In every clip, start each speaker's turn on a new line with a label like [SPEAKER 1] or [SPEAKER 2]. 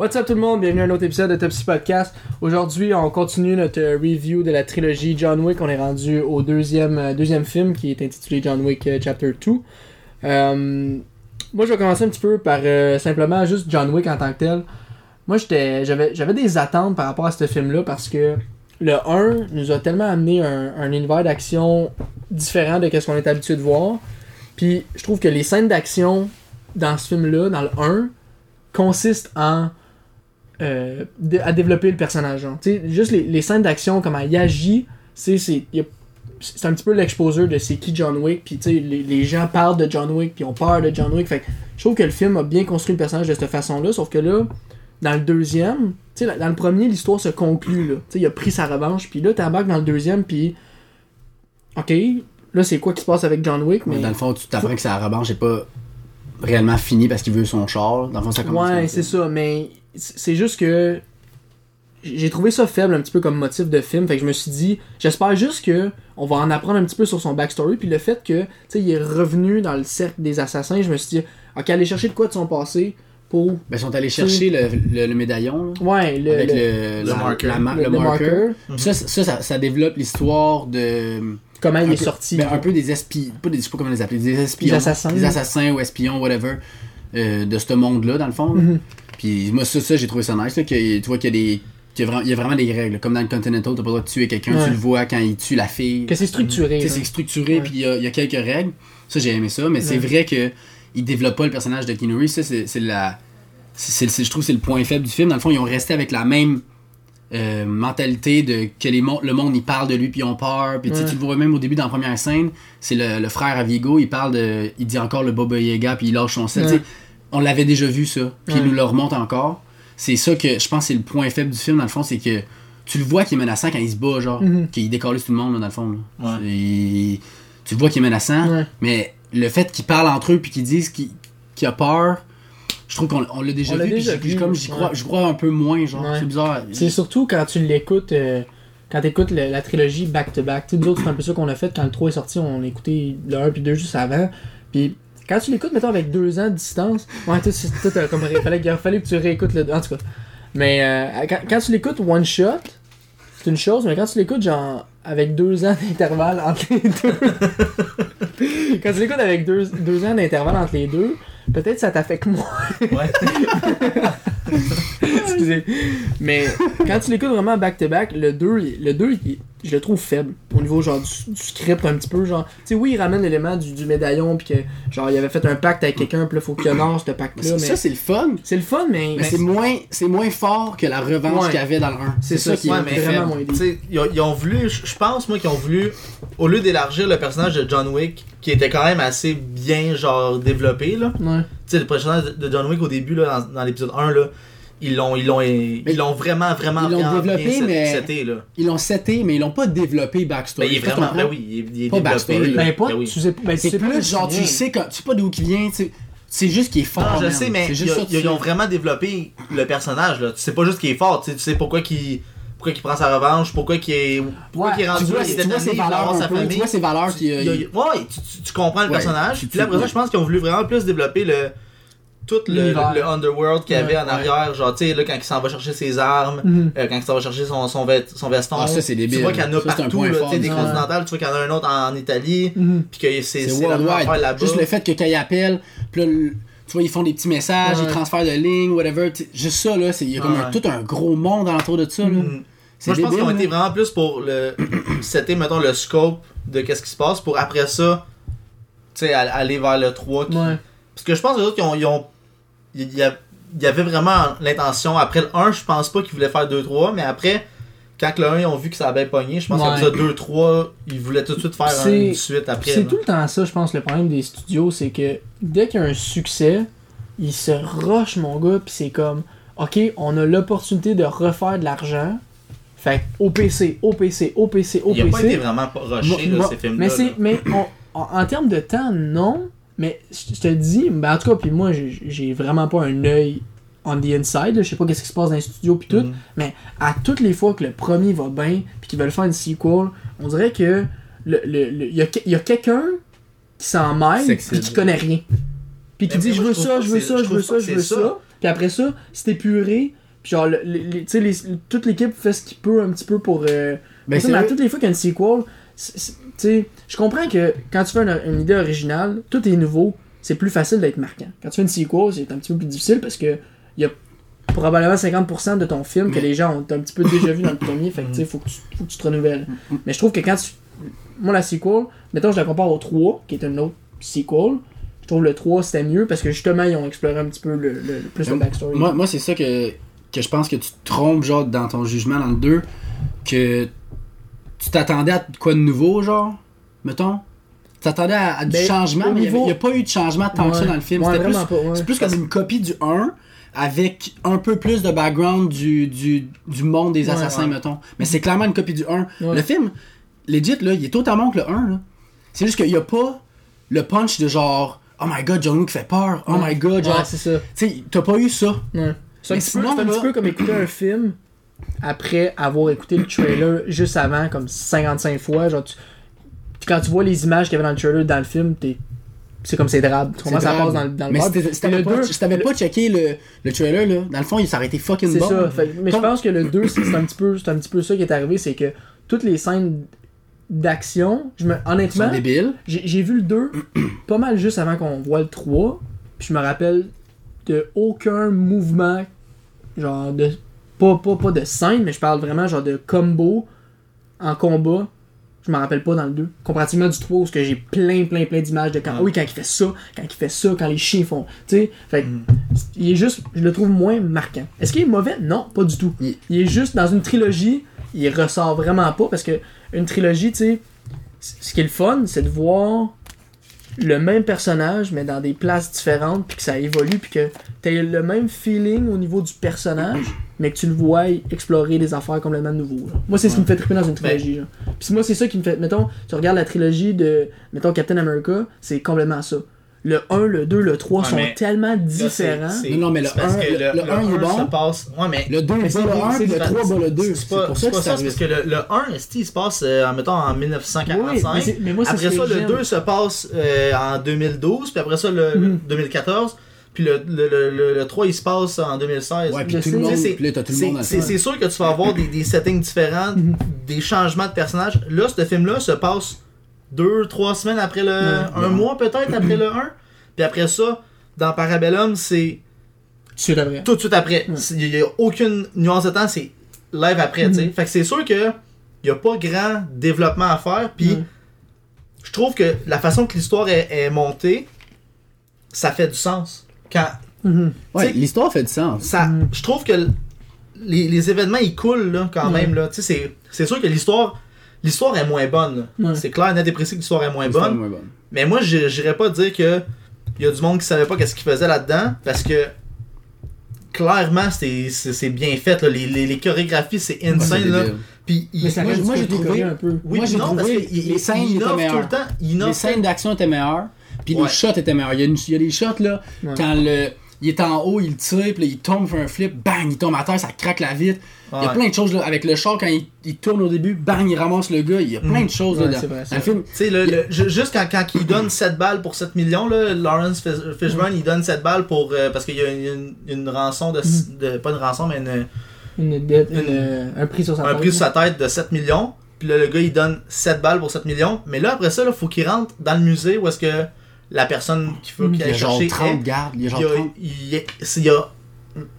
[SPEAKER 1] What's up tout le monde, bienvenue à un autre épisode de Topsy Podcast. Aujourd'hui, on continue notre review de la trilogie John Wick. On est rendu au deuxième, euh, deuxième film qui est intitulé John Wick euh, Chapter 2. Euh, moi, je vais commencer un petit peu par simplement juste John Wick en tant que tel. Moi, j'avais des attentes par rapport à ce film-là parce que le 1 nous a tellement amené un, un univers d'action différent de ce qu'on est habitué de voir. Puis je trouve que les scènes d'action dans ce film-là, dans le 1, consistent en euh, de- à développer le personnage. genre. Juste les, les scènes d'action, comment il agit, c'est un petit peu l'exposure de c'est qui John Wick. Puis les, les gens parlent de John Wick, puis ont peur de John Wick. Fait que je trouve que le film a bien construit le personnage de cette façon-là. Sauf que là, dans le deuxième, dans le premier, l'histoire se conclut. Là. Il a pris sa revanche. Puis là, t'embarques dans le deuxième, puis. Ok, là, c'est quoi qui se passe avec John Wick? Mais...
[SPEAKER 2] Dans le fond, tu t'apprends que sa revanche n'est pas réellement finie parce qu'il veut son char. Dans le fond, ça commence
[SPEAKER 1] Ouais, c'est ça, mais c'est juste que j'ai trouvé ça faible un petit peu comme motif de film, fait que je me suis dit, j'espère juste que on va en apprendre un petit peu sur son backstory, puis le fait que, tu sais, il est revenu dans le cercle des assassins, je me suis dit, ok, aller chercher de quoi de son passé pour,
[SPEAKER 2] Ben, ils sont allés chercher le, le, le médaillon, là,
[SPEAKER 1] ouais, le,
[SPEAKER 2] avec
[SPEAKER 1] le-
[SPEAKER 2] le,
[SPEAKER 3] le
[SPEAKER 2] la-
[SPEAKER 3] marker.
[SPEAKER 2] la ma-
[SPEAKER 1] le-
[SPEAKER 2] le
[SPEAKER 1] le
[SPEAKER 2] marker.
[SPEAKER 1] marker,
[SPEAKER 2] Puis Ça, ça, ça, ça développe l'histoire de.
[SPEAKER 1] comment il est
[SPEAKER 2] peu-
[SPEAKER 1] sorti.
[SPEAKER 2] ben, un peu des espions. Pas des, je sais pas comment les appeler. Des espions.
[SPEAKER 1] Des assassins.
[SPEAKER 2] Des assassins ou espions, whatever. euh, de ce monde-là, dans le fond.
[SPEAKER 1] Mhm.
[SPEAKER 2] Puis moi, ça, ça j'ai trouvé ça nice. Là, que, tu vois qu'il y a des. il y a vraiment des règles. Comme dans le Continental, t'as pas le droit de tuer quelqu'un.
[SPEAKER 1] Ouais.
[SPEAKER 2] Tu le vois quand il tue la fille.
[SPEAKER 1] Que c'est structuré.
[SPEAKER 2] C'est structuré, puis il y a, il y a quelques règles. Ça, j'ai aimé ça, mais c'est vrai que il développe pas le personnage de Keanu. Ça, c'est la. je trouve que c'est le point faible du film. Dans le fond, ils ont resté avec la même euh, mentalité de que les mon- le monde, il parle de lui, puis ils ont peur. Puis tu sais,
[SPEAKER 1] Ouais.
[SPEAKER 2] tu le vois même au début dans la première scène. C'est le, le frère à Vigo, il parle de. Il dit encore le Boba Yaga, puis il lâche son sel. On l'avait déjà vu, ça. Puis il nous le remonte encore. C'est ça que je pense que c'est le point faible du film, dans le fond, c'est que tu le vois qu'il est menaçant quand il se bat, genre,
[SPEAKER 1] Mhm.
[SPEAKER 2] qu'il décolle tout le monde, là, dans le fond. là.
[SPEAKER 3] Ouais.
[SPEAKER 2] C'est- Tu le vois qu'il est menaçant,
[SPEAKER 1] Ouais.
[SPEAKER 2] mais le fait qu'ils parlent entre eux puis qu'ils disent qu'il qu'il a peur, je trouve qu'on on l'a déjà
[SPEAKER 1] On
[SPEAKER 2] vu. puis
[SPEAKER 1] déjà vu,
[SPEAKER 2] comme j'y crois, je crois un peu moins, genre,
[SPEAKER 1] Ouais.
[SPEAKER 2] c'est bizarre.
[SPEAKER 1] C'est surtout quand tu l'écoutes, euh, quand tu écoutes la trilogie back-to-back. Tu sais, nous autres, c'est un peu ça qu'on a fait quand le 3 est sorti, on a écouté le 1 puis 2 juste avant. Puis quand tu l'écoutes, mettons, avec deux ans de distance, ouais, toi, t'as comme, il fallait, il fallait que tu réécoutes le 2, en tout cas. Mais euh, quand, quand tu l'écoutes one shot, c'est une chose, mais quand tu l'écoutes, genre, avec deux ans d'intervalle entre les deux, quand tu l'écoutes avec deux, deux ans d'intervalle entre les deux, peut-être ça t'affecte moins.
[SPEAKER 3] Ouais.
[SPEAKER 1] Excusez. Mais quand tu l'écoutes vraiment back-to-back, le 2, il- le 2 il- je le trouve faible. Au niveau genre du, du script un petit peu. genre Tu sais, oui, il ramène l'élément du, du médaillon, puis que genre il avait fait un pacte avec quelqu'un, puis là, faut qu'il honore ce pacte-là.
[SPEAKER 2] Ça,
[SPEAKER 1] Mais
[SPEAKER 2] c'est le fun,
[SPEAKER 1] c'est le fun, mais.
[SPEAKER 2] mais c'est moins, c'est moins fort que la revanche
[SPEAKER 1] Ouais.
[SPEAKER 2] qu'il y avait dans le 1.
[SPEAKER 1] C'est ça,
[SPEAKER 2] qui est
[SPEAKER 1] ouais, mais vraiment
[SPEAKER 2] faible.
[SPEAKER 1] moins
[SPEAKER 3] Tu sais, ils, ont- ils ont voulu, je pense moi qu'ils ont voulu, au lieu d'élargir le personnage de John Wick, qui était quand même assez bien genre développé là.
[SPEAKER 1] Ouais.
[SPEAKER 3] Tu sais, le personnage de- de John Wick au début là, dans, dans l'épisode 1 là, ils l'ont, ils l'ont, ils l'ont vraiment vraiment
[SPEAKER 2] ils l'ont
[SPEAKER 3] bien,
[SPEAKER 2] développé,
[SPEAKER 3] bien
[SPEAKER 2] mais-
[SPEAKER 3] seté, là.
[SPEAKER 2] Ils l'ont seté, mais ils l'ont pas développé backstory.
[SPEAKER 3] Ben, il est vraiment,
[SPEAKER 2] tu
[SPEAKER 3] ben oui, il est, il est
[SPEAKER 2] Pas
[SPEAKER 3] développé.
[SPEAKER 1] Ben, pas,
[SPEAKER 3] Ben oui.
[SPEAKER 1] tu sais, ben, tu
[SPEAKER 2] C'est
[SPEAKER 1] sais pas
[SPEAKER 2] plus genre, tu
[SPEAKER 1] il
[SPEAKER 2] sais, quand, tu sais pas d'où il vient, tu sais. C'est juste qu'il est fort.
[SPEAKER 3] Non, je
[SPEAKER 2] man.
[SPEAKER 3] sais, mais ils,
[SPEAKER 2] tu
[SPEAKER 3] ont vraiment développé le personnage. Là. Tu sais pas juste qu'il est fort, tu sais, tu sais pourquoi qu'il pourquoi qu'il prend sa revanche, pourquoi qu'il est, pourquoi
[SPEAKER 1] Ouais,
[SPEAKER 3] qu'il est
[SPEAKER 2] Tu
[SPEAKER 3] rendu
[SPEAKER 2] vois,
[SPEAKER 3] là, il
[SPEAKER 2] tu
[SPEAKER 3] est
[SPEAKER 2] vois ses valeurs
[SPEAKER 3] sa
[SPEAKER 2] peu, tu
[SPEAKER 3] famille.
[SPEAKER 2] vois ses valeurs qui...
[SPEAKER 3] Il y a- il y a- ouais, tu, tu- tu comprends le
[SPEAKER 2] Ouais,
[SPEAKER 3] personnage.
[SPEAKER 2] tu-
[SPEAKER 3] Puis là, après ça, je pense qu'ils ont voulu vraiment plus développer le tout le, underworld qu'il y avait
[SPEAKER 1] Ouais,
[SPEAKER 3] en arrière. Genre, tu sais, là, quand il s'en va chercher ses armes,
[SPEAKER 1] Mhm.
[SPEAKER 3] euh, quand il s'en va chercher son, son, vêt- son veston.
[SPEAKER 2] Ah, ça, c'est débile.
[SPEAKER 3] Tu vois qu'il y en a
[SPEAKER 2] Ça,
[SPEAKER 3] partout, là,
[SPEAKER 2] fort
[SPEAKER 3] tu sais, des continentales. Tu vois qu'il y en a un autre en Italie.
[SPEAKER 1] Mhm.
[SPEAKER 3] Puis que c'est là-bas.
[SPEAKER 2] Juste le fait que quand ils appellent, puis là, tu vois, ils font des petits messages,
[SPEAKER 1] Ouais.
[SPEAKER 2] ils transfèrent de lignes, whatever. tu sais, Juste ça, là, c'est- il y a comme un- tout un gros monde alentour de ça. Là.
[SPEAKER 1] Mhm.
[SPEAKER 3] Moi, je pense qu'ils ont été vraiment plus pour le c'était mettons le scope de qu'est-ce qui se passe pour après ça tu sais aller- aller vers le 3 qui-
[SPEAKER 1] Ouais.
[SPEAKER 3] parce que je pense que les autres ils ont ils ont il y, a- il y avait vraiment l'intention après le 1 je pense pas qu'ils voulaient faire 2 3 mais après quand le 1 ils ont vu que ça avait pogné je pense
[SPEAKER 1] Ouais.
[SPEAKER 3] qu'après ça 2 3 ils voulaient tout de suite faire une suite après
[SPEAKER 1] C'est
[SPEAKER 3] là.
[SPEAKER 1] tout le temps ça, je pense, le problème des studios, c'est que dès qu'il y a un succès, ils se rushent, mon gars, puis c'est comme, ok, on a l'opportunité de refaire de l'argent, fait OPC, OPC, OPC,
[SPEAKER 3] il a pas été
[SPEAKER 1] OPC.
[SPEAKER 3] vraiment pas rushé
[SPEAKER 1] Moi-
[SPEAKER 3] là,
[SPEAKER 1] moi-
[SPEAKER 3] ces films là
[SPEAKER 1] Mais c'est, mais on- en, en termes de temps, non, mais je te dis, ben en tout cas, puis moi, j'ai- vraiment pas un œil on the inside, là, je sais pas qu'est-ce qui se passe dans les studios puis tout,
[SPEAKER 3] Mhm.
[SPEAKER 1] mais à toutes les fois que le premier va bien puis qu'ils veulent faire une sequel, on dirait que le, il y a, y a quelqu'un qui s'en mêle puis qui connaît rien. Puis qui dit je veux ça, je veux ça,
[SPEAKER 3] je
[SPEAKER 1] veux ça, je veux ça. Puis après ça, c'est épuré. Puis genre, le- le- les- tu sais, les- toute l'équipe fait ce qu'il peut un petit peu pour. Euh,
[SPEAKER 2] Ben,
[SPEAKER 1] mais à toutes les fois qu'il y a une sequel, sais, je comprends que quand tu fais une, une idée originale, tout est nouveau, c'est plus facile d'être marquant. Quand tu fais une sequel, c'est un petit peu plus difficile parce que il y a probablement 50% de ton film que les gens ont un petit peu déjà vu dans le premier, fait que tu sais, faut que tu, faut que tu te renouvelles. Mais je trouve que quand tu. Moi, la sequel, mettons, je la compare au 3, qui est une autre sequel, je trouve le 3 c'était mieux parce que justement, ils ont exploré un petit peu le, le- le- plus le backstory.
[SPEAKER 2] Moi, moi c'est ça que, que je pense que tu te trompes, genre, dans ton jugement dans le 2, que tu t'attendais à quoi de nouveau, genre, mettons? Tu t'attendais à, à du
[SPEAKER 1] Ben,
[SPEAKER 2] changement, mais il
[SPEAKER 1] niveau-
[SPEAKER 2] n'y a, pas eu de changement tant que ça
[SPEAKER 1] Ouais.
[SPEAKER 2] dans le film.
[SPEAKER 1] Ouais,
[SPEAKER 2] C'était plus,
[SPEAKER 1] ouais.
[SPEAKER 2] c'est plus comme une copie du 1 avec un peu plus de background du, du, du monde des
[SPEAKER 1] Ouais,
[SPEAKER 2] assassins,
[SPEAKER 3] ouais.
[SPEAKER 2] mettons. Mais c'est clairement une copie du 1.
[SPEAKER 1] Ouais.
[SPEAKER 2] Le film, legit, là, il est bon que le 1. là. C'est juste qu'il n'y a pas le punch de genre, oh my god, John Wick fait peur, oh my god, genre.
[SPEAKER 1] Ouais, c'est ça.
[SPEAKER 2] Tu sais, t'as pas eu ça.
[SPEAKER 1] Ouais. C'est un, un petit peu comme écouter un film après avoir écouté le trailer juste avant, comme 55 fois. Genre, tu- quand tu vois les images qu'il y avait dans le trailer dans le film, t'es. C'est comme c'est drabe. Tu
[SPEAKER 2] C'est
[SPEAKER 1] ça passe dans le, dans le
[SPEAKER 2] Mais si t'avais- pas,
[SPEAKER 1] le-
[SPEAKER 2] pas checké le, le trailer, là, dans le fond, il s'aurait été fucking
[SPEAKER 1] C'est
[SPEAKER 2] bon.
[SPEAKER 1] ça. Fait- mais
[SPEAKER 2] Comme-
[SPEAKER 1] je pense que le 2, c'est c'est un, petit peu- c'est un petit peu ça qui est arrivé, c'est que toutes les scènes d'action, je me, honnêtement, j'ai vu le 2 pas mal juste avant qu'on voit le 3. Puis je me rappelle de aucun mouvement, genre de. Pas, pas, pas de scène, mais je parle vraiment genre de combo en combat. Je me rappelle pas dans le 2. Comparativement du 3 où ce que j'ai plein, plein, plein d'images de quand. ah oui, quand il fait ça, quand il fait ça, quand les chiens font. Tu sais, fait que, il est juste. Je le trouve moins marquant. Est-ce qu'il est mauvais? Non, pas du tout.
[SPEAKER 2] Il-
[SPEAKER 1] Il est juste dans une trilogie, il ressort vraiment pas parce que une trilogie, tu sais, ce qui est le fun, c'est de voir le même personnage, mais dans des places différentes, puis que ça évolue, puis que t'aies le même feeling au niveau du personnage, mais que tu le vois explorer des affaires complètement nouveaux. là. Moi, c'est ce qui me fait triper dans une trilogie. genre. Puis moi, c'est ça qui me fait. Mettons, tu regardes la trilogie de, mettons, Captain America, c'est complètement ça. Le 1, le 2, le 3
[SPEAKER 3] Ouais,
[SPEAKER 1] sont tellement
[SPEAKER 3] Là,
[SPEAKER 1] différents.
[SPEAKER 3] c'est-
[SPEAKER 2] Non, non, mais le
[SPEAKER 3] c'est parce
[SPEAKER 2] un-
[SPEAKER 3] que
[SPEAKER 2] le- le un, il est bon.
[SPEAKER 3] se passe. Ouais, mais.
[SPEAKER 2] Le 2
[SPEAKER 1] Mais
[SPEAKER 2] bat
[SPEAKER 1] c'est-
[SPEAKER 2] le 1,
[SPEAKER 1] c'est-
[SPEAKER 2] puis le
[SPEAKER 1] c'est-
[SPEAKER 2] 3 bat le 2.
[SPEAKER 3] C'est
[SPEAKER 2] pour ça que
[SPEAKER 3] ça, parce que le, le 1, esti, il se passe, euh, en, mettons, en
[SPEAKER 1] Oui,
[SPEAKER 3] 1945.
[SPEAKER 1] mais, moi, c'est
[SPEAKER 3] après ça, le
[SPEAKER 1] j'aime.
[SPEAKER 3] 2 se passe euh, en 2012, puis après ça, le, le
[SPEAKER 1] Mhm.
[SPEAKER 3] 2014, puis le, le, le, le- le 3, il se passe en 2016.
[SPEAKER 2] Ouais, puis tout le monde.
[SPEAKER 3] C'est sûr que tu vas avoir des, des settings différents,
[SPEAKER 1] Mhm.
[SPEAKER 3] des changements de personnages. Là, ce film-là se passe deux, trois semaines après le. un
[SPEAKER 2] Ouais.
[SPEAKER 3] mois peut-être après le 1. Puis après ça, dans Parabellum, c'est tout de suite après.
[SPEAKER 1] Ouais.
[SPEAKER 3] Il n'y a aucune nuance de temps, c'est live après, tu sais.
[SPEAKER 1] Mhm.
[SPEAKER 3] Fait que c'est sûr que il n'y a pas grand développement à faire. Puis je trouve que la façon que l'histoire est, est montée, ça fait du sens. Quand
[SPEAKER 1] Mhm.
[SPEAKER 2] Ouais, l'histoire fait du sens.
[SPEAKER 3] ça,
[SPEAKER 1] Mhm.
[SPEAKER 3] je trouve que les, les événements ils coulent là, quand
[SPEAKER 1] Ouais.
[SPEAKER 3] même là. Tu sais, c'est c'est sûr que l'histoire l'histoire est moins bonne. là.
[SPEAKER 1] Ouais.
[SPEAKER 3] C'est clair, net et précis que l'histoire est moins
[SPEAKER 2] L'histoire est
[SPEAKER 3] bonne.
[SPEAKER 2] moins bonne.
[SPEAKER 3] Mais moi, je- j'irais pas dire que il y a du monde qui savait pas qu'est-ce qu'il faisait là-dedans parce que clairement c'est bien fait là. Les, les, les chorégraphies c'est
[SPEAKER 2] Ouais,
[SPEAKER 3] insane là.
[SPEAKER 2] débile.
[SPEAKER 3] Puis il-
[SPEAKER 1] Mais ça
[SPEAKER 2] moi, moi, j'ai trouvé-
[SPEAKER 1] un peu.
[SPEAKER 3] oui,
[SPEAKER 2] moi,
[SPEAKER 3] non parce que il-
[SPEAKER 2] les
[SPEAKER 3] il-
[SPEAKER 2] scènes
[SPEAKER 3] il
[SPEAKER 2] étaient
[SPEAKER 3] innove tout
[SPEAKER 2] meilleures.
[SPEAKER 3] le temps. Il
[SPEAKER 2] Les scènes d'action étaient meilleures, puis les
[SPEAKER 3] Ouais.
[SPEAKER 2] shots étaient meilleurs. Il y a, une- il y a des shots là,
[SPEAKER 1] Ouais.
[SPEAKER 2] quand le, il est en haut, il tire, puis là, il tombe, fait un flip, bang, il tombe à terre, ça craque la vitre. Il y a plein de choses là, avec le char quand il, il tourne au début, bang, il ramasse le gars. Il y a plein de choses là, dans,
[SPEAKER 1] vrai,
[SPEAKER 2] dans le film.
[SPEAKER 3] Tu sais, le, le- ju- juste quand, quand il donne 7 balles pour 7 millions, là, Lawrence Fish- Fishburne, il donne 7 balles pour. euh, parce qu'il y a une, une, une rançon de, de- Pas une rançon, mais une-
[SPEAKER 1] Une dette,
[SPEAKER 3] Une-
[SPEAKER 1] une- euh, un prix sur sa
[SPEAKER 3] un
[SPEAKER 1] tête,
[SPEAKER 3] prix sur sa tête de 7 millions. Puis là, le gars, il donne 7 balles pour 7 millions. Mais là, après ça, il faut qu'il rentre dans le musée où est-ce que la personne qu'il faut
[SPEAKER 1] Mhm.
[SPEAKER 3] qu'il
[SPEAKER 2] Il y
[SPEAKER 3] aille
[SPEAKER 2] a genre
[SPEAKER 3] chercher
[SPEAKER 2] 30
[SPEAKER 3] est.
[SPEAKER 2] gardes. Il y a
[SPEAKER 3] Il
[SPEAKER 2] genre
[SPEAKER 3] y a.
[SPEAKER 2] 30,
[SPEAKER 3] Il y a. il y a-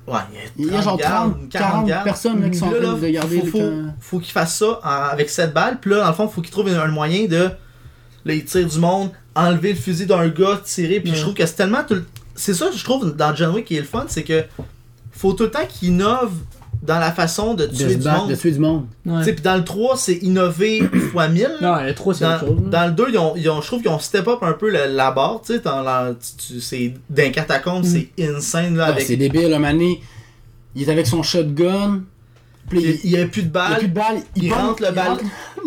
[SPEAKER 3] ouais,
[SPEAKER 2] il y a genre 30,
[SPEAKER 3] gardes,
[SPEAKER 2] 40
[SPEAKER 3] gardes.
[SPEAKER 2] personnes là, qui sont en
[SPEAKER 3] là,
[SPEAKER 2] train
[SPEAKER 3] là,
[SPEAKER 2] de garder
[SPEAKER 3] faut, faut,
[SPEAKER 2] camp.
[SPEAKER 3] faut qu'il fasse ça en- avec 7 balles. Puis là, dans le fond, faut qu'il trouve un, moyen de. Là, il tire du monde, enlever le fusil d'un gars, tirer. Puis
[SPEAKER 1] Ouais.
[SPEAKER 3] je trouve que c'est tellement. tout le- C'est ça, je trouve, dans John Wick qui est le fun, c'est que. Faut tout le temps qu'il innove dans la façon de tuer du
[SPEAKER 2] battre,
[SPEAKER 3] monde.
[SPEAKER 2] de tuer du monde.
[SPEAKER 1] Ouais.
[SPEAKER 3] Puis dans le 3, c'est innover fois 1000.
[SPEAKER 1] Non, le 3, c'est
[SPEAKER 3] Dans,
[SPEAKER 1] autre chose. là.
[SPEAKER 3] dans le 2, ils ont, ils ont- je trouve qu'ils ont step up un peu la, la barre. Tu sais, dans la- tu- tu- c'est d'un catacombe,
[SPEAKER 1] Mm.
[SPEAKER 3] c'est insane là.
[SPEAKER 2] Ah,
[SPEAKER 3] avec,
[SPEAKER 2] C'est débile, un moment donné, il est avec son shotgun, puis
[SPEAKER 3] il
[SPEAKER 2] il,
[SPEAKER 3] il y a plus de
[SPEAKER 2] il y a
[SPEAKER 3] balles.
[SPEAKER 2] plus de balles, il,
[SPEAKER 3] il rentre le
[SPEAKER 2] il
[SPEAKER 3] balle-
[SPEAKER 2] rentre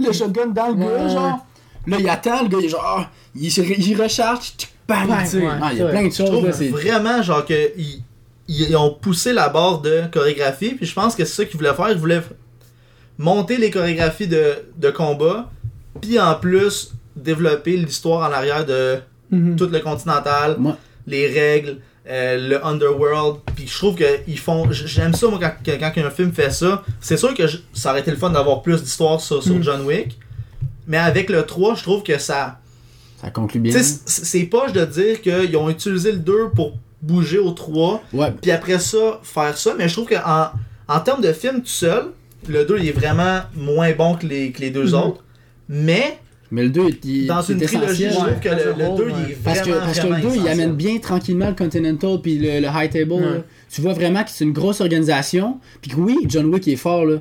[SPEAKER 2] le shotgun dans le gars,
[SPEAKER 1] Ouais.
[SPEAKER 2] genre. Là, il attend, le gars, il est genre, il, se- il recharge, bang,
[SPEAKER 1] Ouais,
[SPEAKER 2] il
[SPEAKER 1] ouais,
[SPEAKER 2] Ah, il y a plein de
[SPEAKER 3] Je
[SPEAKER 2] choses,
[SPEAKER 3] trouve
[SPEAKER 2] là, c'est...
[SPEAKER 3] vraiment genre que ils, ils ont poussé la barre de chorégraphie. Puis je pense que c'est ça qu'ils voulaient faire. Ils voulaient monter les chorégraphies de, de combat. Puis en plus, développer l'histoire en arrière de
[SPEAKER 1] Mhm.
[SPEAKER 3] tout le continental.
[SPEAKER 2] Moi,
[SPEAKER 3] les règles, euh, le Underworld. Puis je trouve que ils font. J'aime ça, moi, quand, quand un film fait ça. C'est sûr que je- ça aurait été le fun d'avoir plus d'histoires sur, sur
[SPEAKER 1] Mm.
[SPEAKER 3] John Wick. Mais avec le 3, je trouve que ça.
[SPEAKER 2] Ça conclut bien.
[SPEAKER 3] C'est poche de dire qu'ils ont utilisé le 2 pour bouger au 3.
[SPEAKER 2] Ouais.
[SPEAKER 3] Puis après ça, faire ça. Mais je trouve qu'en en termes de film tout seul, le 2 il est vraiment moins bon que les, que les deux
[SPEAKER 1] Mhm.
[SPEAKER 3] autres. Mais
[SPEAKER 2] Mais le 2, il,
[SPEAKER 3] dans une trilogie,
[SPEAKER 2] essentiel.
[SPEAKER 3] je trouve que le,
[SPEAKER 1] as a whole,
[SPEAKER 3] 2 il est.
[SPEAKER 2] Parce que,
[SPEAKER 3] vraiment,
[SPEAKER 2] parce que le
[SPEAKER 3] vraiment
[SPEAKER 2] 2, il amène bien tranquillement le Continental puis le, le High Table. Tu vois vraiment que c'est une grosse organisation. Puis que oui, John Wick est fort, là.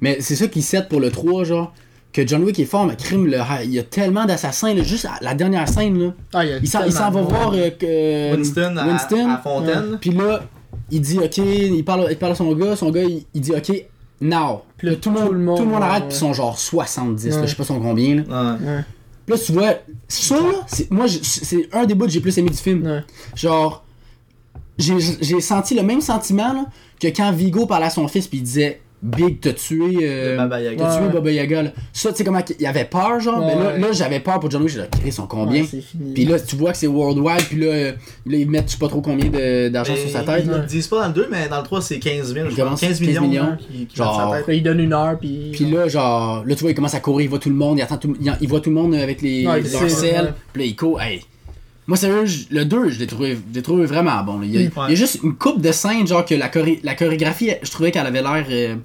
[SPEAKER 2] Mais c'est ça qui set pour le 3, genre. Que John Wick est fort, mais crime, le, il y a tellement d'assassins, là. Juste à la dernière scène, là.
[SPEAKER 1] Ah, il,
[SPEAKER 2] s'en va voir euh, que-
[SPEAKER 3] Winston, à-
[SPEAKER 2] Winston.
[SPEAKER 3] à, Fontaine.
[SPEAKER 2] Puis là, il dit, ok, il parle, il parle à son gars. Son gars, il, il dit, ok, now.
[SPEAKER 1] Puis là,
[SPEAKER 2] tout, le monde, tout le monde,
[SPEAKER 1] ouais,
[SPEAKER 2] arrête, puis ils sont genre 70, là,
[SPEAKER 1] Ouais.
[SPEAKER 2] je sais pas son combien, là.
[SPEAKER 3] Ouais.
[SPEAKER 1] Ouais,
[SPEAKER 2] Puis là, tu vois, ça, là, c'est- moi, c'est un des bouts que j'ai plus aimé du film.
[SPEAKER 1] ouais.
[SPEAKER 2] Genre, j'ai j'ai senti le même sentiment là, que quand Vigo parlait à son fils puis il disait Big, t'as tué, euh,
[SPEAKER 3] Baba Yaga.
[SPEAKER 2] t'as tué
[SPEAKER 1] Ouais.
[SPEAKER 2] Baba Yaga. Là. Ça, tu sais comment il avait peur, genre? mais là,
[SPEAKER 1] Ouais.
[SPEAKER 2] là j'avais peur pour John Wick. J'ai dit, ils sont combien? Puis là, tu vois que c'est worldwide. Puis là, euh, là, ils mettent, je sais pas trop combien de- d'argent
[SPEAKER 3] Mais
[SPEAKER 2] sur sa tête.
[SPEAKER 3] Ils ne disent pas dans le 2, mais dans le 3, c'est 15 000. je
[SPEAKER 2] Il
[SPEAKER 3] crois.
[SPEAKER 2] commence
[SPEAKER 3] 15
[SPEAKER 2] 15
[SPEAKER 3] millions,
[SPEAKER 2] millions.
[SPEAKER 3] qui, qui
[SPEAKER 2] Genre-
[SPEAKER 3] sa tête.
[SPEAKER 1] Après, il donne une heure, puis.
[SPEAKER 2] Puis là, genre, là, tu vois, il commence à courir, il voit tout le monde, il attend tout, il, il voit tout le monde avec les,
[SPEAKER 1] Ouais,
[SPEAKER 2] les puis là, il court. Hey. Moi, sérieux, le 2, je l'ai trouvé, vraiment bon. Il, y a,
[SPEAKER 3] Ouais.
[SPEAKER 2] il y a juste une coupe de scènes, genre, que la, choré- la chorégraphie, je trouvais qu'elle avait l'air euh,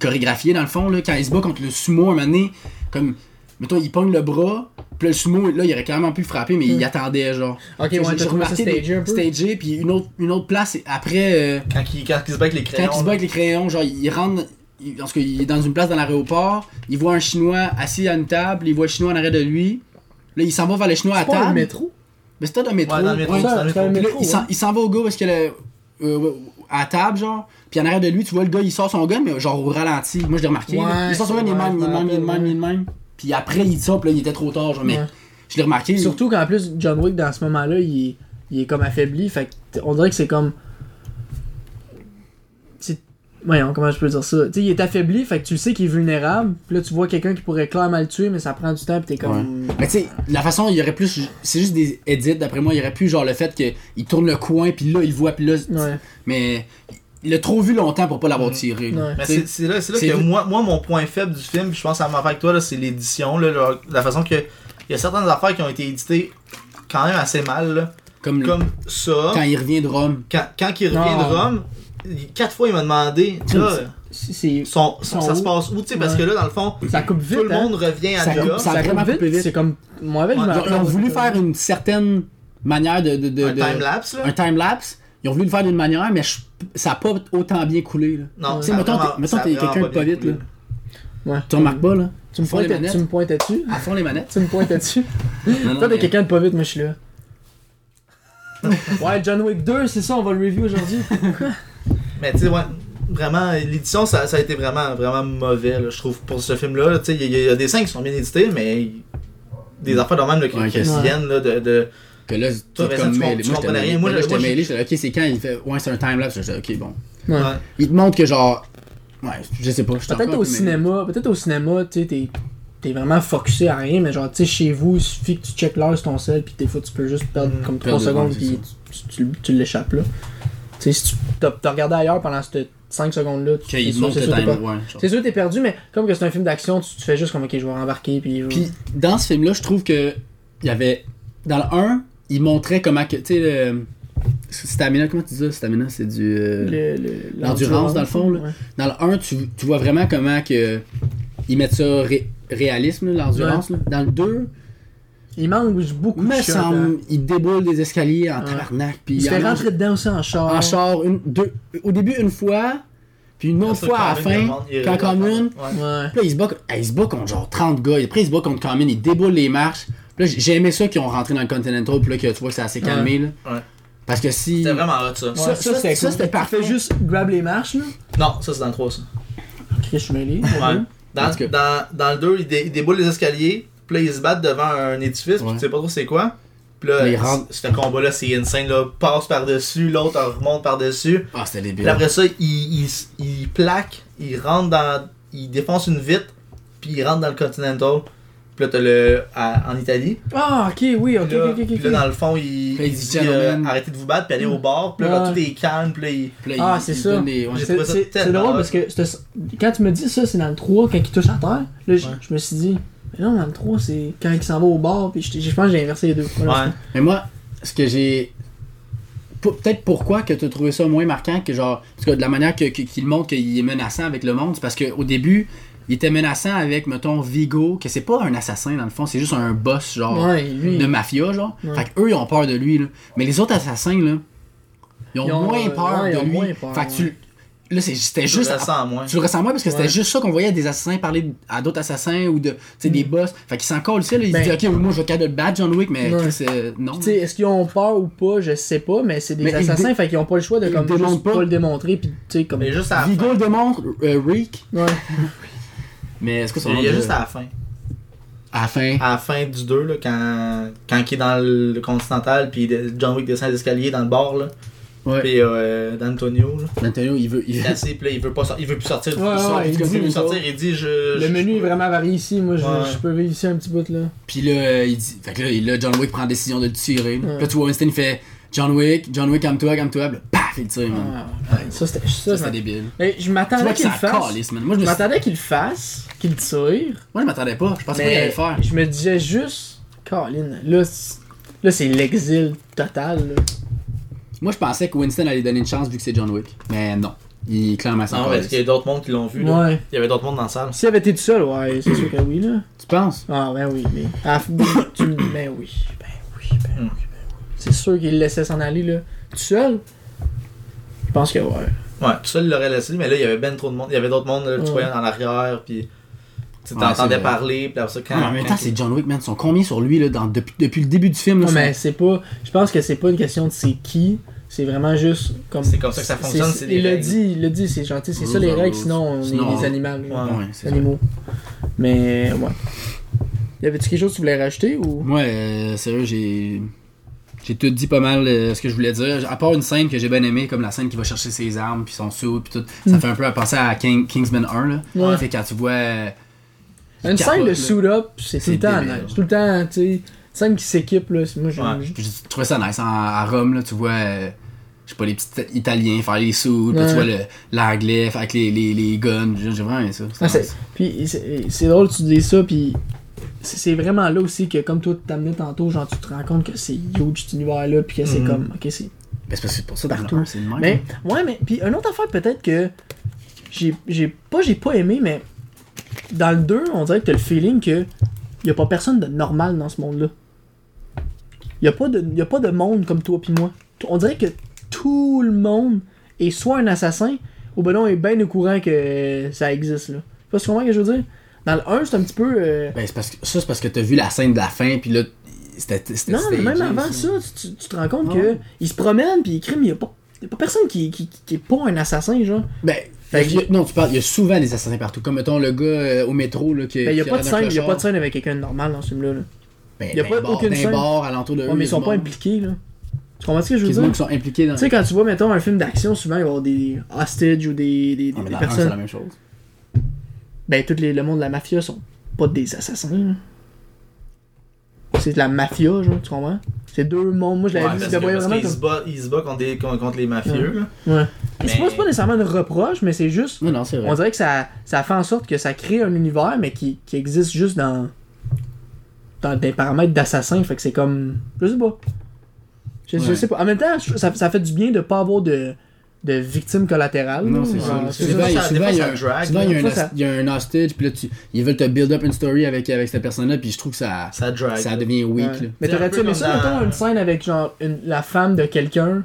[SPEAKER 2] chorégraphiée, dans le fond, là, quand il se bat contre le sumo, un moment donné, comme, mettons, il pogne le bras, puis le sumo, là, il aurait carrément pu frapper, mais il
[SPEAKER 1] Mm.
[SPEAKER 2] attendait, genre.
[SPEAKER 1] Ok, ouais,
[SPEAKER 2] j'ai
[SPEAKER 1] trouvé ça stagé un peu?
[SPEAKER 2] Stagé, puis une autre, une autre place, après... euh,
[SPEAKER 3] Quand il, quand il se bat avec les crayons.
[SPEAKER 2] quand il se bat avec les crayons, genre, il rentre. Il, en tout cas, il est dans une place dans l'aéroport. Il voit un Chinois assis à une table. Il voit un Chinois en arrière de lui. Là, il s'en va vers le Chinois à
[SPEAKER 1] pas un
[SPEAKER 2] table.
[SPEAKER 1] métro?
[SPEAKER 2] Mais c'était dans le métro.
[SPEAKER 3] Ouais, dans le métro,
[SPEAKER 2] ouais.
[SPEAKER 3] c'est dans le
[SPEAKER 1] c'est un
[SPEAKER 3] métro.
[SPEAKER 2] Puis là,
[SPEAKER 1] métro,
[SPEAKER 2] il s'en-
[SPEAKER 1] ouais.
[SPEAKER 2] il s'en va au gars parce que le, euh, à table, genre. Puis en arrière de lui, tu vois le gars, il sort son gun, mais genre au ralenti. Moi, je l'ai remarqué. Il sort son gun, il est même, il est même, il est même, il est même. Puis après, il sort, puis là, il était trop tard, genre. Mais
[SPEAKER 1] Ouais.
[SPEAKER 2] je l'ai remarqué.
[SPEAKER 1] Surtout qu'en plus, John Wick, dans ce moment-là, il est, il est comme affaibli. Fait on dirait que c'est comme. Voyons, comment je peux dire ça? Tu sais, il est affaibli, fait que tu sais qu'il est vulnérable. Puis là, tu vois quelqu'un qui pourrait clairement le tuer, mais ça prend du temps, pis t'es comme.
[SPEAKER 2] Mais tu sais, la façon, il y aurait plus. C'est juste des edits, d'après moi. Il y aurait plus, genre, le fait qu'il tourne le coin, puis là, il voit, puis là.
[SPEAKER 1] Ouais.
[SPEAKER 2] Mais il l'a trop vu longtemps pour pas l'avoir
[SPEAKER 3] Mm.
[SPEAKER 2] tiré.
[SPEAKER 1] Ouais.
[SPEAKER 3] Mais c'est là, c'est là que moi, moi, mon point faible du film, je pense à ma avec toi, là, c'est l'édition. La façon que. Il y a certaines affaires qui ont été éditées quand même assez mal. là.
[SPEAKER 2] Comme, le-
[SPEAKER 3] Comme ça.
[SPEAKER 2] quand il revient de Rome.
[SPEAKER 3] Quand, quand il revient
[SPEAKER 1] Ah.
[SPEAKER 3] de Rome, il- quatre fois il m'a demandé là, son, son-
[SPEAKER 1] Son
[SPEAKER 3] ça se passe où, tu sais, parce
[SPEAKER 1] Ouais.
[SPEAKER 3] que là, dans le fond,
[SPEAKER 1] Ça coupe vite.
[SPEAKER 3] tout le
[SPEAKER 1] hein.
[SPEAKER 3] monde revient à
[SPEAKER 2] Ça
[SPEAKER 3] New
[SPEAKER 2] coupe-
[SPEAKER 3] York.
[SPEAKER 2] ça- a
[SPEAKER 1] Ça
[SPEAKER 2] vraiment
[SPEAKER 1] coupe
[SPEAKER 2] coupé
[SPEAKER 1] vite.
[SPEAKER 2] vite.
[SPEAKER 1] C'est comme. Moi,
[SPEAKER 3] Ouais,
[SPEAKER 2] Ils ont, voulu faire une certaine manière de. de, de-
[SPEAKER 3] un time-lapse, là.
[SPEAKER 2] un time-lapse. Ils ont voulu le faire d'une manière, mais je- ça a pas autant bien coulé. Là.
[SPEAKER 3] Non, ça
[SPEAKER 2] mettons,
[SPEAKER 3] vraiment-
[SPEAKER 2] t'es- mettons, t'es quelqu'un de pas vite,
[SPEAKER 3] coulé.
[SPEAKER 2] là.
[SPEAKER 1] Ouais.
[SPEAKER 2] Tu remarques pas, là?
[SPEAKER 1] Tu me tu pointais dessus?
[SPEAKER 2] À fond les manettes.
[SPEAKER 1] Tu me pointais dessus? Toi, t'es quelqu'un de pas vite, moi, je suis là. ouais, John Wick 2, c'est ça, on va le review aujourd'hui.
[SPEAKER 3] Mais tu sais, ouais, vraiment, l'édition, ça, ça a été vraiment, vraiment mauvais, là, je trouve, pour ce film-là. là, Tu sais, il y, a- il y a des scènes qui sont bien éditées, mais des affaires de même là, qui,
[SPEAKER 2] Ouais,
[SPEAKER 3] qui là, de, de-
[SPEAKER 2] Que là, t'es
[SPEAKER 3] Vincent,
[SPEAKER 2] comme
[SPEAKER 3] tu
[SPEAKER 2] mêlé.
[SPEAKER 3] tu
[SPEAKER 2] Moi, j'étais
[SPEAKER 3] comprenais
[SPEAKER 2] mêlé.
[SPEAKER 3] rien. Moi,
[SPEAKER 2] Là,
[SPEAKER 3] je-
[SPEAKER 2] j'étais
[SPEAKER 3] moi, je-
[SPEAKER 2] mêlé. J'étais ok, c'est quand il fait. Ouais, c'est un time-lapse. J'étais ok, bon.
[SPEAKER 1] Ouais.
[SPEAKER 3] Ouais.
[SPEAKER 2] Il te montre que genre. Ouais, je sais pas.
[SPEAKER 1] Peut-être au cinéma, peut-être au cinéma, tu sais, t'es, t'es vraiment focusé à rien, mais genre, tu sais, chez vous, il suffit que tu checkes l'heure sur ton sel, puis des fois, tu peux juste perdre
[SPEAKER 3] Mhm.
[SPEAKER 1] comme 3
[SPEAKER 2] Perdre,
[SPEAKER 1] secondes,
[SPEAKER 2] ouais,
[SPEAKER 1] puis tu, tu, tu l'échappes là. Tu sais, si tu t'as, regardé ailleurs pendant ces 5 secondes-là, tu
[SPEAKER 2] Qu'il
[SPEAKER 1] c'est
[SPEAKER 2] te
[SPEAKER 1] sûr, sûr, t'es
[SPEAKER 2] Ouais,
[SPEAKER 1] perdu, mais comme que c'est un film d'action, tu, tu fais juste comme, ok, je vais rembarquer, puis. je vais-
[SPEAKER 2] Puis dans ce film-là, je trouve que il y avait dans le 1, il montrait comment que tu sais le stamina, comment tu dis ça? Stamina, c'est du euh,
[SPEAKER 1] Le- le-
[SPEAKER 2] l'endurance, dans le fond, là.
[SPEAKER 1] ouais.
[SPEAKER 2] dans le 1, tu, tu vois vraiment comment que ils mettent ça ré- réalisme là, l'endurance là. Dans le 2,
[SPEAKER 1] Il manque beaucoup de
[SPEAKER 2] me
[SPEAKER 1] shots,
[SPEAKER 2] semble
[SPEAKER 1] hein.
[SPEAKER 2] il déboule des escaliers en
[SPEAKER 1] Ouais.
[SPEAKER 2] tabarnak puis
[SPEAKER 1] Il se
[SPEAKER 2] en
[SPEAKER 1] fait
[SPEAKER 2] mange-
[SPEAKER 1] rentrer dedans aussi en char.
[SPEAKER 2] en char une deux au début une fois, puis une autre
[SPEAKER 3] Ça,
[SPEAKER 2] fois à la fin
[SPEAKER 3] il il
[SPEAKER 2] quand commune. Puis là, il se bat, hey, il se bat contre genre 30 gars. Après, il se bat contre Common, il déboule les marches. Puis là, j'ai- aimé ça qu'ils ont rentré dans le Continental, puis là, que tu vois que c'est assez calmé, là.
[SPEAKER 3] Ouais.
[SPEAKER 2] Parce que si.
[SPEAKER 3] C'était vraiment hot, ça.
[SPEAKER 1] Ouais,
[SPEAKER 2] Ça- ça,
[SPEAKER 1] c'était
[SPEAKER 2] ça,
[SPEAKER 1] cool.
[SPEAKER 2] c'était
[SPEAKER 1] Tu
[SPEAKER 2] parfait.
[SPEAKER 1] fais juste grab les marches, là.
[SPEAKER 3] Non, ça, c'est dans le 3, ça.
[SPEAKER 1] Chris, je suis mêlé.
[SPEAKER 3] Ouais. Dans,
[SPEAKER 2] En
[SPEAKER 3] le 2, ils, dé- ils déboulent les escaliers, puis là, ils se battent devant un édifice, puis tu sais pas trop c'est quoi. Puis là,
[SPEAKER 2] rentrent.
[SPEAKER 3] ce combat-là, c'est insane, là. Passe par-dessus, l'autre remonte par-dessus.
[SPEAKER 2] Ah, c'était
[SPEAKER 3] Puis après ça, ils, ils, ils plaquent, ils rentrent dans. Ils défoncent une vitre, puis ils rentrent dans le Continental. Puis là, t'as le. à- en Italie.
[SPEAKER 1] Ah, ok, oui, ok,
[SPEAKER 3] Puis là,
[SPEAKER 1] ok, ok.
[SPEAKER 3] puis là, dans le fond, il,
[SPEAKER 2] il
[SPEAKER 3] il
[SPEAKER 2] dit,
[SPEAKER 3] euh, arrêtez de vous battre, puis allez au bar. Puis là,
[SPEAKER 1] Ouais.
[SPEAKER 3] quand tout est calme, puis là, il.
[SPEAKER 2] Puis là,
[SPEAKER 1] Ah,
[SPEAKER 2] il-
[SPEAKER 1] c'est
[SPEAKER 2] il
[SPEAKER 1] ça.
[SPEAKER 2] ouais.
[SPEAKER 1] C'est- drôle parce que quand tu me dis ça, c'est dans le 3, quand il touche à terre. Là,
[SPEAKER 3] Ouais.
[SPEAKER 1] je me suis dit, mais non, dans le 3, c'est quand il s'en va au bar. Puis je, je pense que j'ai inversé les deux. Voilà.
[SPEAKER 3] Ouais.
[SPEAKER 2] Mais moi, ce que j'ai. Pe- Peut-être pourquoi que tu as trouvé ça moins marquant que genre. Parce que de la manière que- que- qu'il montre qu'il est menaçant avec le monde, c'est parce qu'au début, il était menaçant avec, mettons, Vigo, que c'est pas un assassin dans le fond, c'est juste un boss, genre,
[SPEAKER 1] Ouais, lui.
[SPEAKER 2] de mafia, genre.
[SPEAKER 1] Ouais.
[SPEAKER 2] Fait qu'eux, ils ont peur de lui, là. Mais les autres assassins, là, ils ont,
[SPEAKER 1] Ils ont,
[SPEAKER 2] moins
[SPEAKER 1] euh,
[SPEAKER 2] peur
[SPEAKER 1] ouais, ils
[SPEAKER 2] de
[SPEAKER 1] ont
[SPEAKER 2] lui.
[SPEAKER 1] moins peur,
[SPEAKER 2] fait que tu. Là, c'est- c'était
[SPEAKER 3] Je
[SPEAKER 2] juste.
[SPEAKER 3] ressens moins.
[SPEAKER 2] Tu le ressens moins parce que
[SPEAKER 1] Ouais.
[SPEAKER 2] c'était juste ça qu'on voyait des assassins parler à d'autres assassins ou de tu sais, des boss. Fait qu'il s'en colle là, il se
[SPEAKER 1] Mm. Ben-
[SPEAKER 2] dit ok moi je vais de le battre John Wick mais
[SPEAKER 1] Ouais.
[SPEAKER 2] Euh, non.
[SPEAKER 1] Tu sais, est-ce qu'ils ont peur ou pas, je sais pas, mais c'est des
[SPEAKER 2] Mais ils
[SPEAKER 1] assassins,
[SPEAKER 2] dé-
[SPEAKER 1] fait qu'ils ont pas le choix de
[SPEAKER 2] ils
[SPEAKER 1] comme juste
[SPEAKER 2] pas.
[SPEAKER 1] pas. le démontrer, puis tu sais, comme.
[SPEAKER 3] Mais juste à la
[SPEAKER 2] Vigo
[SPEAKER 3] fin.
[SPEAKER 2] le démontre, euh, Reek,
[SPEAKER 1] Ouais.
[SPEAKER 2] mais est-ce que son
[SPEAKER 3] Il y a
[SPEAKER 2] de-
[SPEAKER 3] juste à la fin.
[SPEAKER 2] à la fin
[SPEAKER 3] À la fin du 2, là, quand, quand il est dans le Continental, puis John Wick descend les escaliers dans le bar, là.
[SPEAKER 2] Ouais.
[SPEAKER 3] Puis euh, d'Antonio, là.
[SPEAKER 2] Antonio il veut il
[SPEAKER 3] Il là, il veut, pas il veut plus sortir.
[SPEAKER 1] Ouais,
[SPEAKER 3] il sort,
[SPEAKER 1] ouais,
[SPEAKER 3] il,
[SPEAKER 1] il
[SPEAKER 3] veut
[SPEAKER 1] dit-
[SPEAKER 3] plus sortir, il dit je.
[SPEAKER 1] Le
[SPEAKER 3] je-
[SPEAKER 1] menu est vraiment varié ici, moi je,
[SPEAKER 3] Ouais.
[SPEAKER 1] je peux vivre ici un petit bout là.
[SPEAKER 2] puis là il dit fait que là, John Wick prend la décision de le tirer.
[SPEAKER 1] Ouais.
[SPEAKER 2] Puis là tu vois Winston il fait John Wick, John Wick calme-toi, calme-toi, paf il tire man.
[SPEAKER 1] Ah, ouais, ça c'était. Ça,
[SPEAKER 2] Ça débile.
[SPEAKER 1] Mais je m'attendais qu'il le fasse.
[SPEAKER 2] Moi je
[SPEAKER 1] m'attendais qu'il le fasse, qu'il le tire.
[SPEAKER 2] moi je m'attendais pas, je pensais pas qu'il allait le faire.
[SPEAKER 1] je me disais juste, Colin, là, c'est- là c'est l'exil total. Là.
[SPEAKER 2] Moi je pensais que Winston allait donner une chance vu que c'est John Wick. Mais non. Il est clairement sans
[SPEAKER 3] Non, parce qu'il y a d'autres mondes qui l'ont vu. Là?
[SPEAKER 1] Ouais.
[SPEAKER 3] Il y avait d'autres mondes dans la salle.
[SPEAKER 1] S'il avait été tout seul, ouais, c'est sûr que oui là.
[SPEAKER 2] Tu penses?
[SPEAKER 1] Ah ben oui, mais. Ah, tu ben oui, ben oui, ben oui, ben oui. C'est sûr qu'il le laissait s'en aller là. Tout seul? Je pense que ouais.
[SPEAKER 3] Ouais, tout seul il l'aurait laissé, mais là il y avait ben trop de monde. Il y avait d'autres mondes là, tu
[SPEAKER 1] Ouais.
[SPEAKER 3] voyais dans l'arrière, puis tu
[SPEAKER 2] Ouais,
[SPEAKER 3] t'entendais parler, puis après ça quand.
[SPEAKER 2] En même temps, c'est John Wick, man. Ils sont combien sur lui là, dans, depuis, depuis le début du film? Là,
[SPEAKER 1] mais c'est pas. Je pense que c'est pas une question de c'est qui. C'est vraiment juste comme.
[SPEAKER 3] C'est comme ça que ça fonctionne, c'est
[SPEAKER 1] Il l'a
[SPEAKER 3] règles.
[SPEAKER 1] dit, il l'a dit, c'est gentil, c'est ça les règles, sinon on
[SPEAKER 2] Sinon,
[SPEAKER 1] est des
[SPEAKER 2] on-
[SPEAKER 1] animaux. là.
[SPEAKER 3] Ouais,
[SPEAKER 2] Ouais, c'est ça.
[SPEAKER 1] animaux. Mais ouais. Y avait-tu quelque chose que tu voulais rajouter ou?
[SPEAKER 2] Moi, euh, sérieux, j'ai. J'ai tout dit pas mal euh, ce que je voulais dire. À part une scène que j'ai bien aimée, comme la scène qui va chercher ses armes, puis son sou, puis tout. Ça
[SPEAKER 1] Mm.
[SPEAKER 2] fait un peu penser à King- Kingsman 1, là.
[SPEAKER 1] Ouais.
[SPEAKER 2] Fait quand tu vois.
[SPEAKER 1] Une scène de
[SPEAKER 2] là.
[SPEAKER 1] suit up, c'est tout le temps nice. Tout le temps, tu sais. Scène qui s'équipe, là. Moi, j'aime.
[SPEAKER 3] Ouais.
[SPEAKER 2] J'ai trouvé ça nice. En- à Rome, là, tu vois. euh, je sais pas, les petits Italiens faire les sous, puis
[SPEAKER 1] Ouais.
[SPEAKER 2] tu vois le- l'anglais avec les, les, les guns. J'ai vraiment aimé ça.
[SPEAKER 1] Ah,
[SPEAKER 2] nice.
[SPEAKER 1] Puis c'est drôle que tu dis ça, puis c'est vraiment là aussi que, comme toi tu t'amenais tantôt, genre tu te rends compte que c'est huge cet univers-là, puis que c'est
[SPEAKER 3] Mhm.
[SPEAKER 1] comme, ok, c'est.
[SPEAKER 2] Ben, c'est pour ça,
[SPEAKER 1] Partout.
[SPEAKER 2] c'est le même.
[SPEAKER 1] Mais, ouais, mais, puis une autre affaire peut-être que j'ai j'ai pas, j'ai pas aimé, mais dans le 2, on dirait que t'as le feeling que y a pas personne de normal dans ce monde-là. Y a pas de, y a pas de monde comme toi puis moi. On dirait que tout le monde est soit un assassin, ou ben non, est bien au courant que ça existe, là. Tu vois ce que je veux dire? Dans le 1, c'est un petit peu. euh,
[SPEAKER 2] Ben, c'est parce que, ça, c'est parce que t'as vu la scène de la fin, puis là, c'était.
[SPEAKER 1] Non, mais même avant ça, tu, te rends compte
[SPEAKER 2] Ah
[SPEAKER 1] que se promène puis il crime, il y a pas, y a pas personne qui, qui, qui- est pas un assassin, genre.
[SPEAKER 2] Ben,
[SPEAKER 1] Fait
[SPEAKER 2] il non, tu parles, il y a souvent des assassins partout. Comme mettons le gars euh, au métro là, qui.
[SPEAKER 1] Ben, il y a pas de scène, y a pas de scène avec quelqu'un de normal dans ce film-là. Là.
[SPEAKER 2] Ben,
[SPEAKER 1] y a
[SPEAKER 2] d'un
[SPEAKER 1] pas
[SPEAKER 2] bar-
[SPEAKER 1] aucune scène.
[SPEAKER 2] bar alentour de eux.
[SPEAKER 1] Ouais, mais ils sont pas impliqués, là. Tu comprends ce que je veux dire?
[SPEAKER 2] qui sont impliqués dans.
[SPEAKER 1] Tu sais, quand tu vois, mettons, un film d'action, souvent, il va y avoir des hostages ou des, des,
[SPEAKER 2] Ah, mais
[SPEAKER 1] des
[SPEAKER 2] dans le un, c'est
[SPEAKER 1] personnes.
[SPEAKER 2] la même chose.
[SPEAKER 1] Ben, tout les, le monde de la mafia sont pas des assassins, là. C'est de la mafia, genre, tu comprends? C'est deux mondes. Moi, je
[SPEAKER 3] Ouais,
[SPEAKER 1] l'avais vu,
[SPEAKER 3] parce
[SPEAKER 1] vraiment
[SPEAKER 3] qu'il
[SPEAKER 1] comme.
[SPEAKER 3] se bat, il se bat contre, des- contre, contre les mafieux. là.
[SPEAKER 1] Ouais. Mais c'est pas, nécessairement une reproche, mais c'est juste.
[SPEAKER 2] Non, non, c'est vrai.
[SPEAKER 1] On dirait que ça, ça fait en sorte que ça crée un univers, mais qui, qui existe juste dans, dans des paramètres d'assassin. Fait que c'est comme. Je sais pas. Je, je
[SPEAKER 2] Ouais.
[SPEAKER 1] sais pas. En même temps, ça, ça fait du bien de pas avoir de, de victimes collatérales.
[SPEAKER 2] Non, c'est ça. Souvent, il y a- un-
[SPEAKER 3] ça drag,
[SPEAKER 2] souvent, il y a
[SPEAKER 1] là.
[SPEAKER 2] un
[SPEAKER 1] Des fois,
[SPEAKER 2] hos- il y a un hostage, puis là, tu- ils veulent te build up une story avec, avec cette personne-là, puis je trouve que ça,
[SPEAKER 3] Ça drag.
[SPEAKER 2] ça devient weak.
[SPEAKER 1] Ouais.
[SPEAKER 2] là.
[SPEAKER 1] Mais t'aurais-tu aimé ça, mettons, une scène avec genre une- la femme de quelqu'un,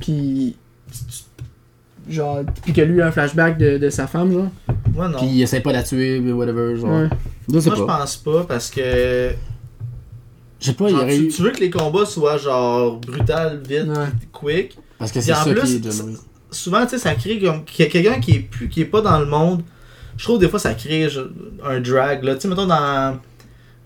[SPEAKER 1] puis. Genre, puis que lui a un flashback de, de sa femme, genre?
[SPEAKER 3] Moi, non.
[SPEAKER 2] Puis il essaie pas de la tuer, whatever. Genre.
[SPEAKER 1] Ouais.
[SPEAKER 3] Moi, je
[SPEAKER 2] pas.
[SPEAKER 3] pense pas parce que.
[SPEAKER 2] Je sais pas, il y aurait
[SPEAKER 3] tu,
[SPEAKER 2] eu.
[SPEAKER 3] tu veux que les combats soient genre brutal, vite,
[SPEAKER 1] Ouais.
[SPEAKER 3] quick?
[SPEAKER 2] Parce que c'est
[SPEAKER 3] en
[SPEAKER 2] ça
[SPEAKER 3] plus,
[SPEAKER 2] qui est de Louis.
[SPEAKER 3] Souvent, tu sais, ça crée comme. qu'il y a quelqu'un qui est, plus, qui est pas dans le monde. Je trouve des fois ça crée je- un drag. là. Tu sais, mettons dans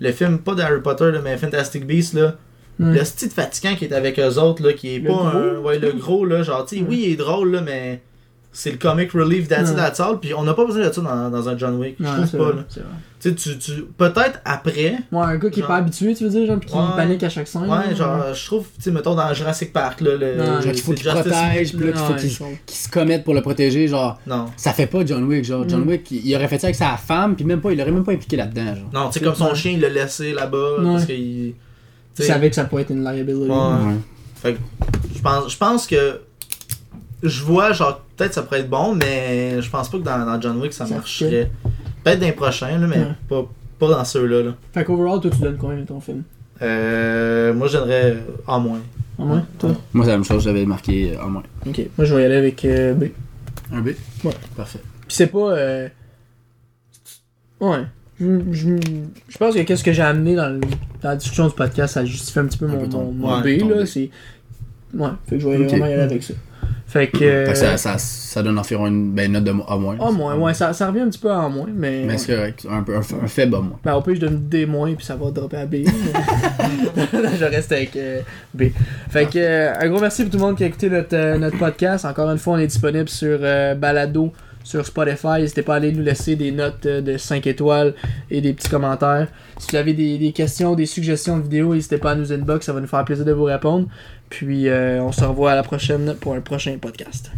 [SPEAKER 3] le film, pas d'Harry Potter, là, mais Fantastic Beasts, là. Le style fatigant qui est avec eux autres, là, qui est
[SPEAKER 1] Le
[SPEAKER 3] pas
[SPEAKER 1] gros,
[SPEAKER 3] un. Ouais, le gros, là. Genre, tu sais, oui, il est drôle, là, mais. C'est le comic relief that's that's all, puis on n'a pas besoin de ça dans, dans un John Wick. Je trouve pas,
[SPEAKER 1] vrai,
[SPEAKER 3] là. Tu sais, tu, peut-être après,
[SPEAKER 1] Ouais, un gars qui est
[SPEAKER 3] Genre-
[SPEAKER 1] pas habitué, tu veux dire, genre, pis qui
[SPEAKER 3] Ouais.
[SPEAKER 1] panique à chaque scène.
[SPEAKER 3] ouais, genre, je trouve, tu sais, mettons dans Jurassic Park, là, le.
[SPEAKER 2] Genre qu'il faut qu'il protège, puis là qu'il faut qu'il qu'il se commette pour le protéger, genre.
[SPEAKER 3] Non.
[SPEAKER 2] Ça fait pas John Wick, genre. John
[SPEAKER 1] Mm.
[SPEAKER 2] Wick, il, il aurait fait ça avec sa femme, puis même pas, il aurait même pas impliqué là-dedans, genre.
[SPEAKER 3] Non, tu sais, comme son chien, il l'a laissé là-bas,
[SPEAKER 1] Ouais.
[SPEAKER 3] parce qu'il. Sais,
[SPEAKER 1] savais que ça pouvait être une liability.
[SPEAKER 3] Ouais. Fait que je pense, je pense que je vois genre peut-être ça pourrait être bon, mais je pense pas que dans, dans John Wick ça,
[SPEAKER 1] Ça
[SPEAKER 3] marcherait. Peut-être dans les prochains là, mais
[SPEAKER 1] Ouais.
[SPEAKER 3] pas, pas dans ceux-là. Là.
[SPEAKER 1] Fait qu'overall, toi, tu donnes combien de ton film?
[SPEAKER 3] Euh, moi j'aimerais en moins.
[SPEAKER 1] En moins, toi?
[SPEAKER 2] Moi, c'est la même chose, j'avais marqué en moins.
[SPEAKER 1] Ok, moi je vais y aller avec euh, B.
[SPEAKER 2] Un B?
[SPEAKER 1] Ouais.
[SPEAKER 2] Parfait.
[SPEAKER 1] Pis c'est pas. Euh... Ouais. Je, je, je pense que qu'est-ce que j'ai amené dans, le- dans la discussion du podcast, ça justifie un petit peu
[SPEAKER 2] Un
[SPEAKER 1] mon,
[SPEAKER 2] peu ton-
[SPEAKER 1] mon, mon
[SPEAKER 3] ouais,
[SPEAKER 1] B, là.
[SPEAKER 2] B.
[SPEAKER 1] C'est. Ouais, fait que je vais vraiment y aller avec ça. Fait que. euh,
[SPEAKER 2] Fait que ça, ça, ça donne environ une ben, note de à moins.
[SPEAKER 1] Ah, moins, ouais, ça, ça revient un petit peu à moins, mais.
[SPEAKER 2] Mais c'est correct, un, peu, un, fa- un faible à moins.
[SPEAKER 1] Ben, au pire, je donne D moins, puis ça va dropper à B. je reste avec euh, B. Fait que, euh, un gros merci pour tout le monde qui a écouté notre, euh, notre podcast. Encore une fois, on est disponible sur euh, Balado, sur Spotify. N'hésitez pas à aller nous laisser des notes euh, de 5 étoiles et des petits commentaires. Si vous avez des, questions, des suggestions de vidéos, n'hésitez pas à nous inbox, ça va nous faire plaisir de vous répondre. Puis, euh, on se revoit à la prochaine pour un prochain podcast.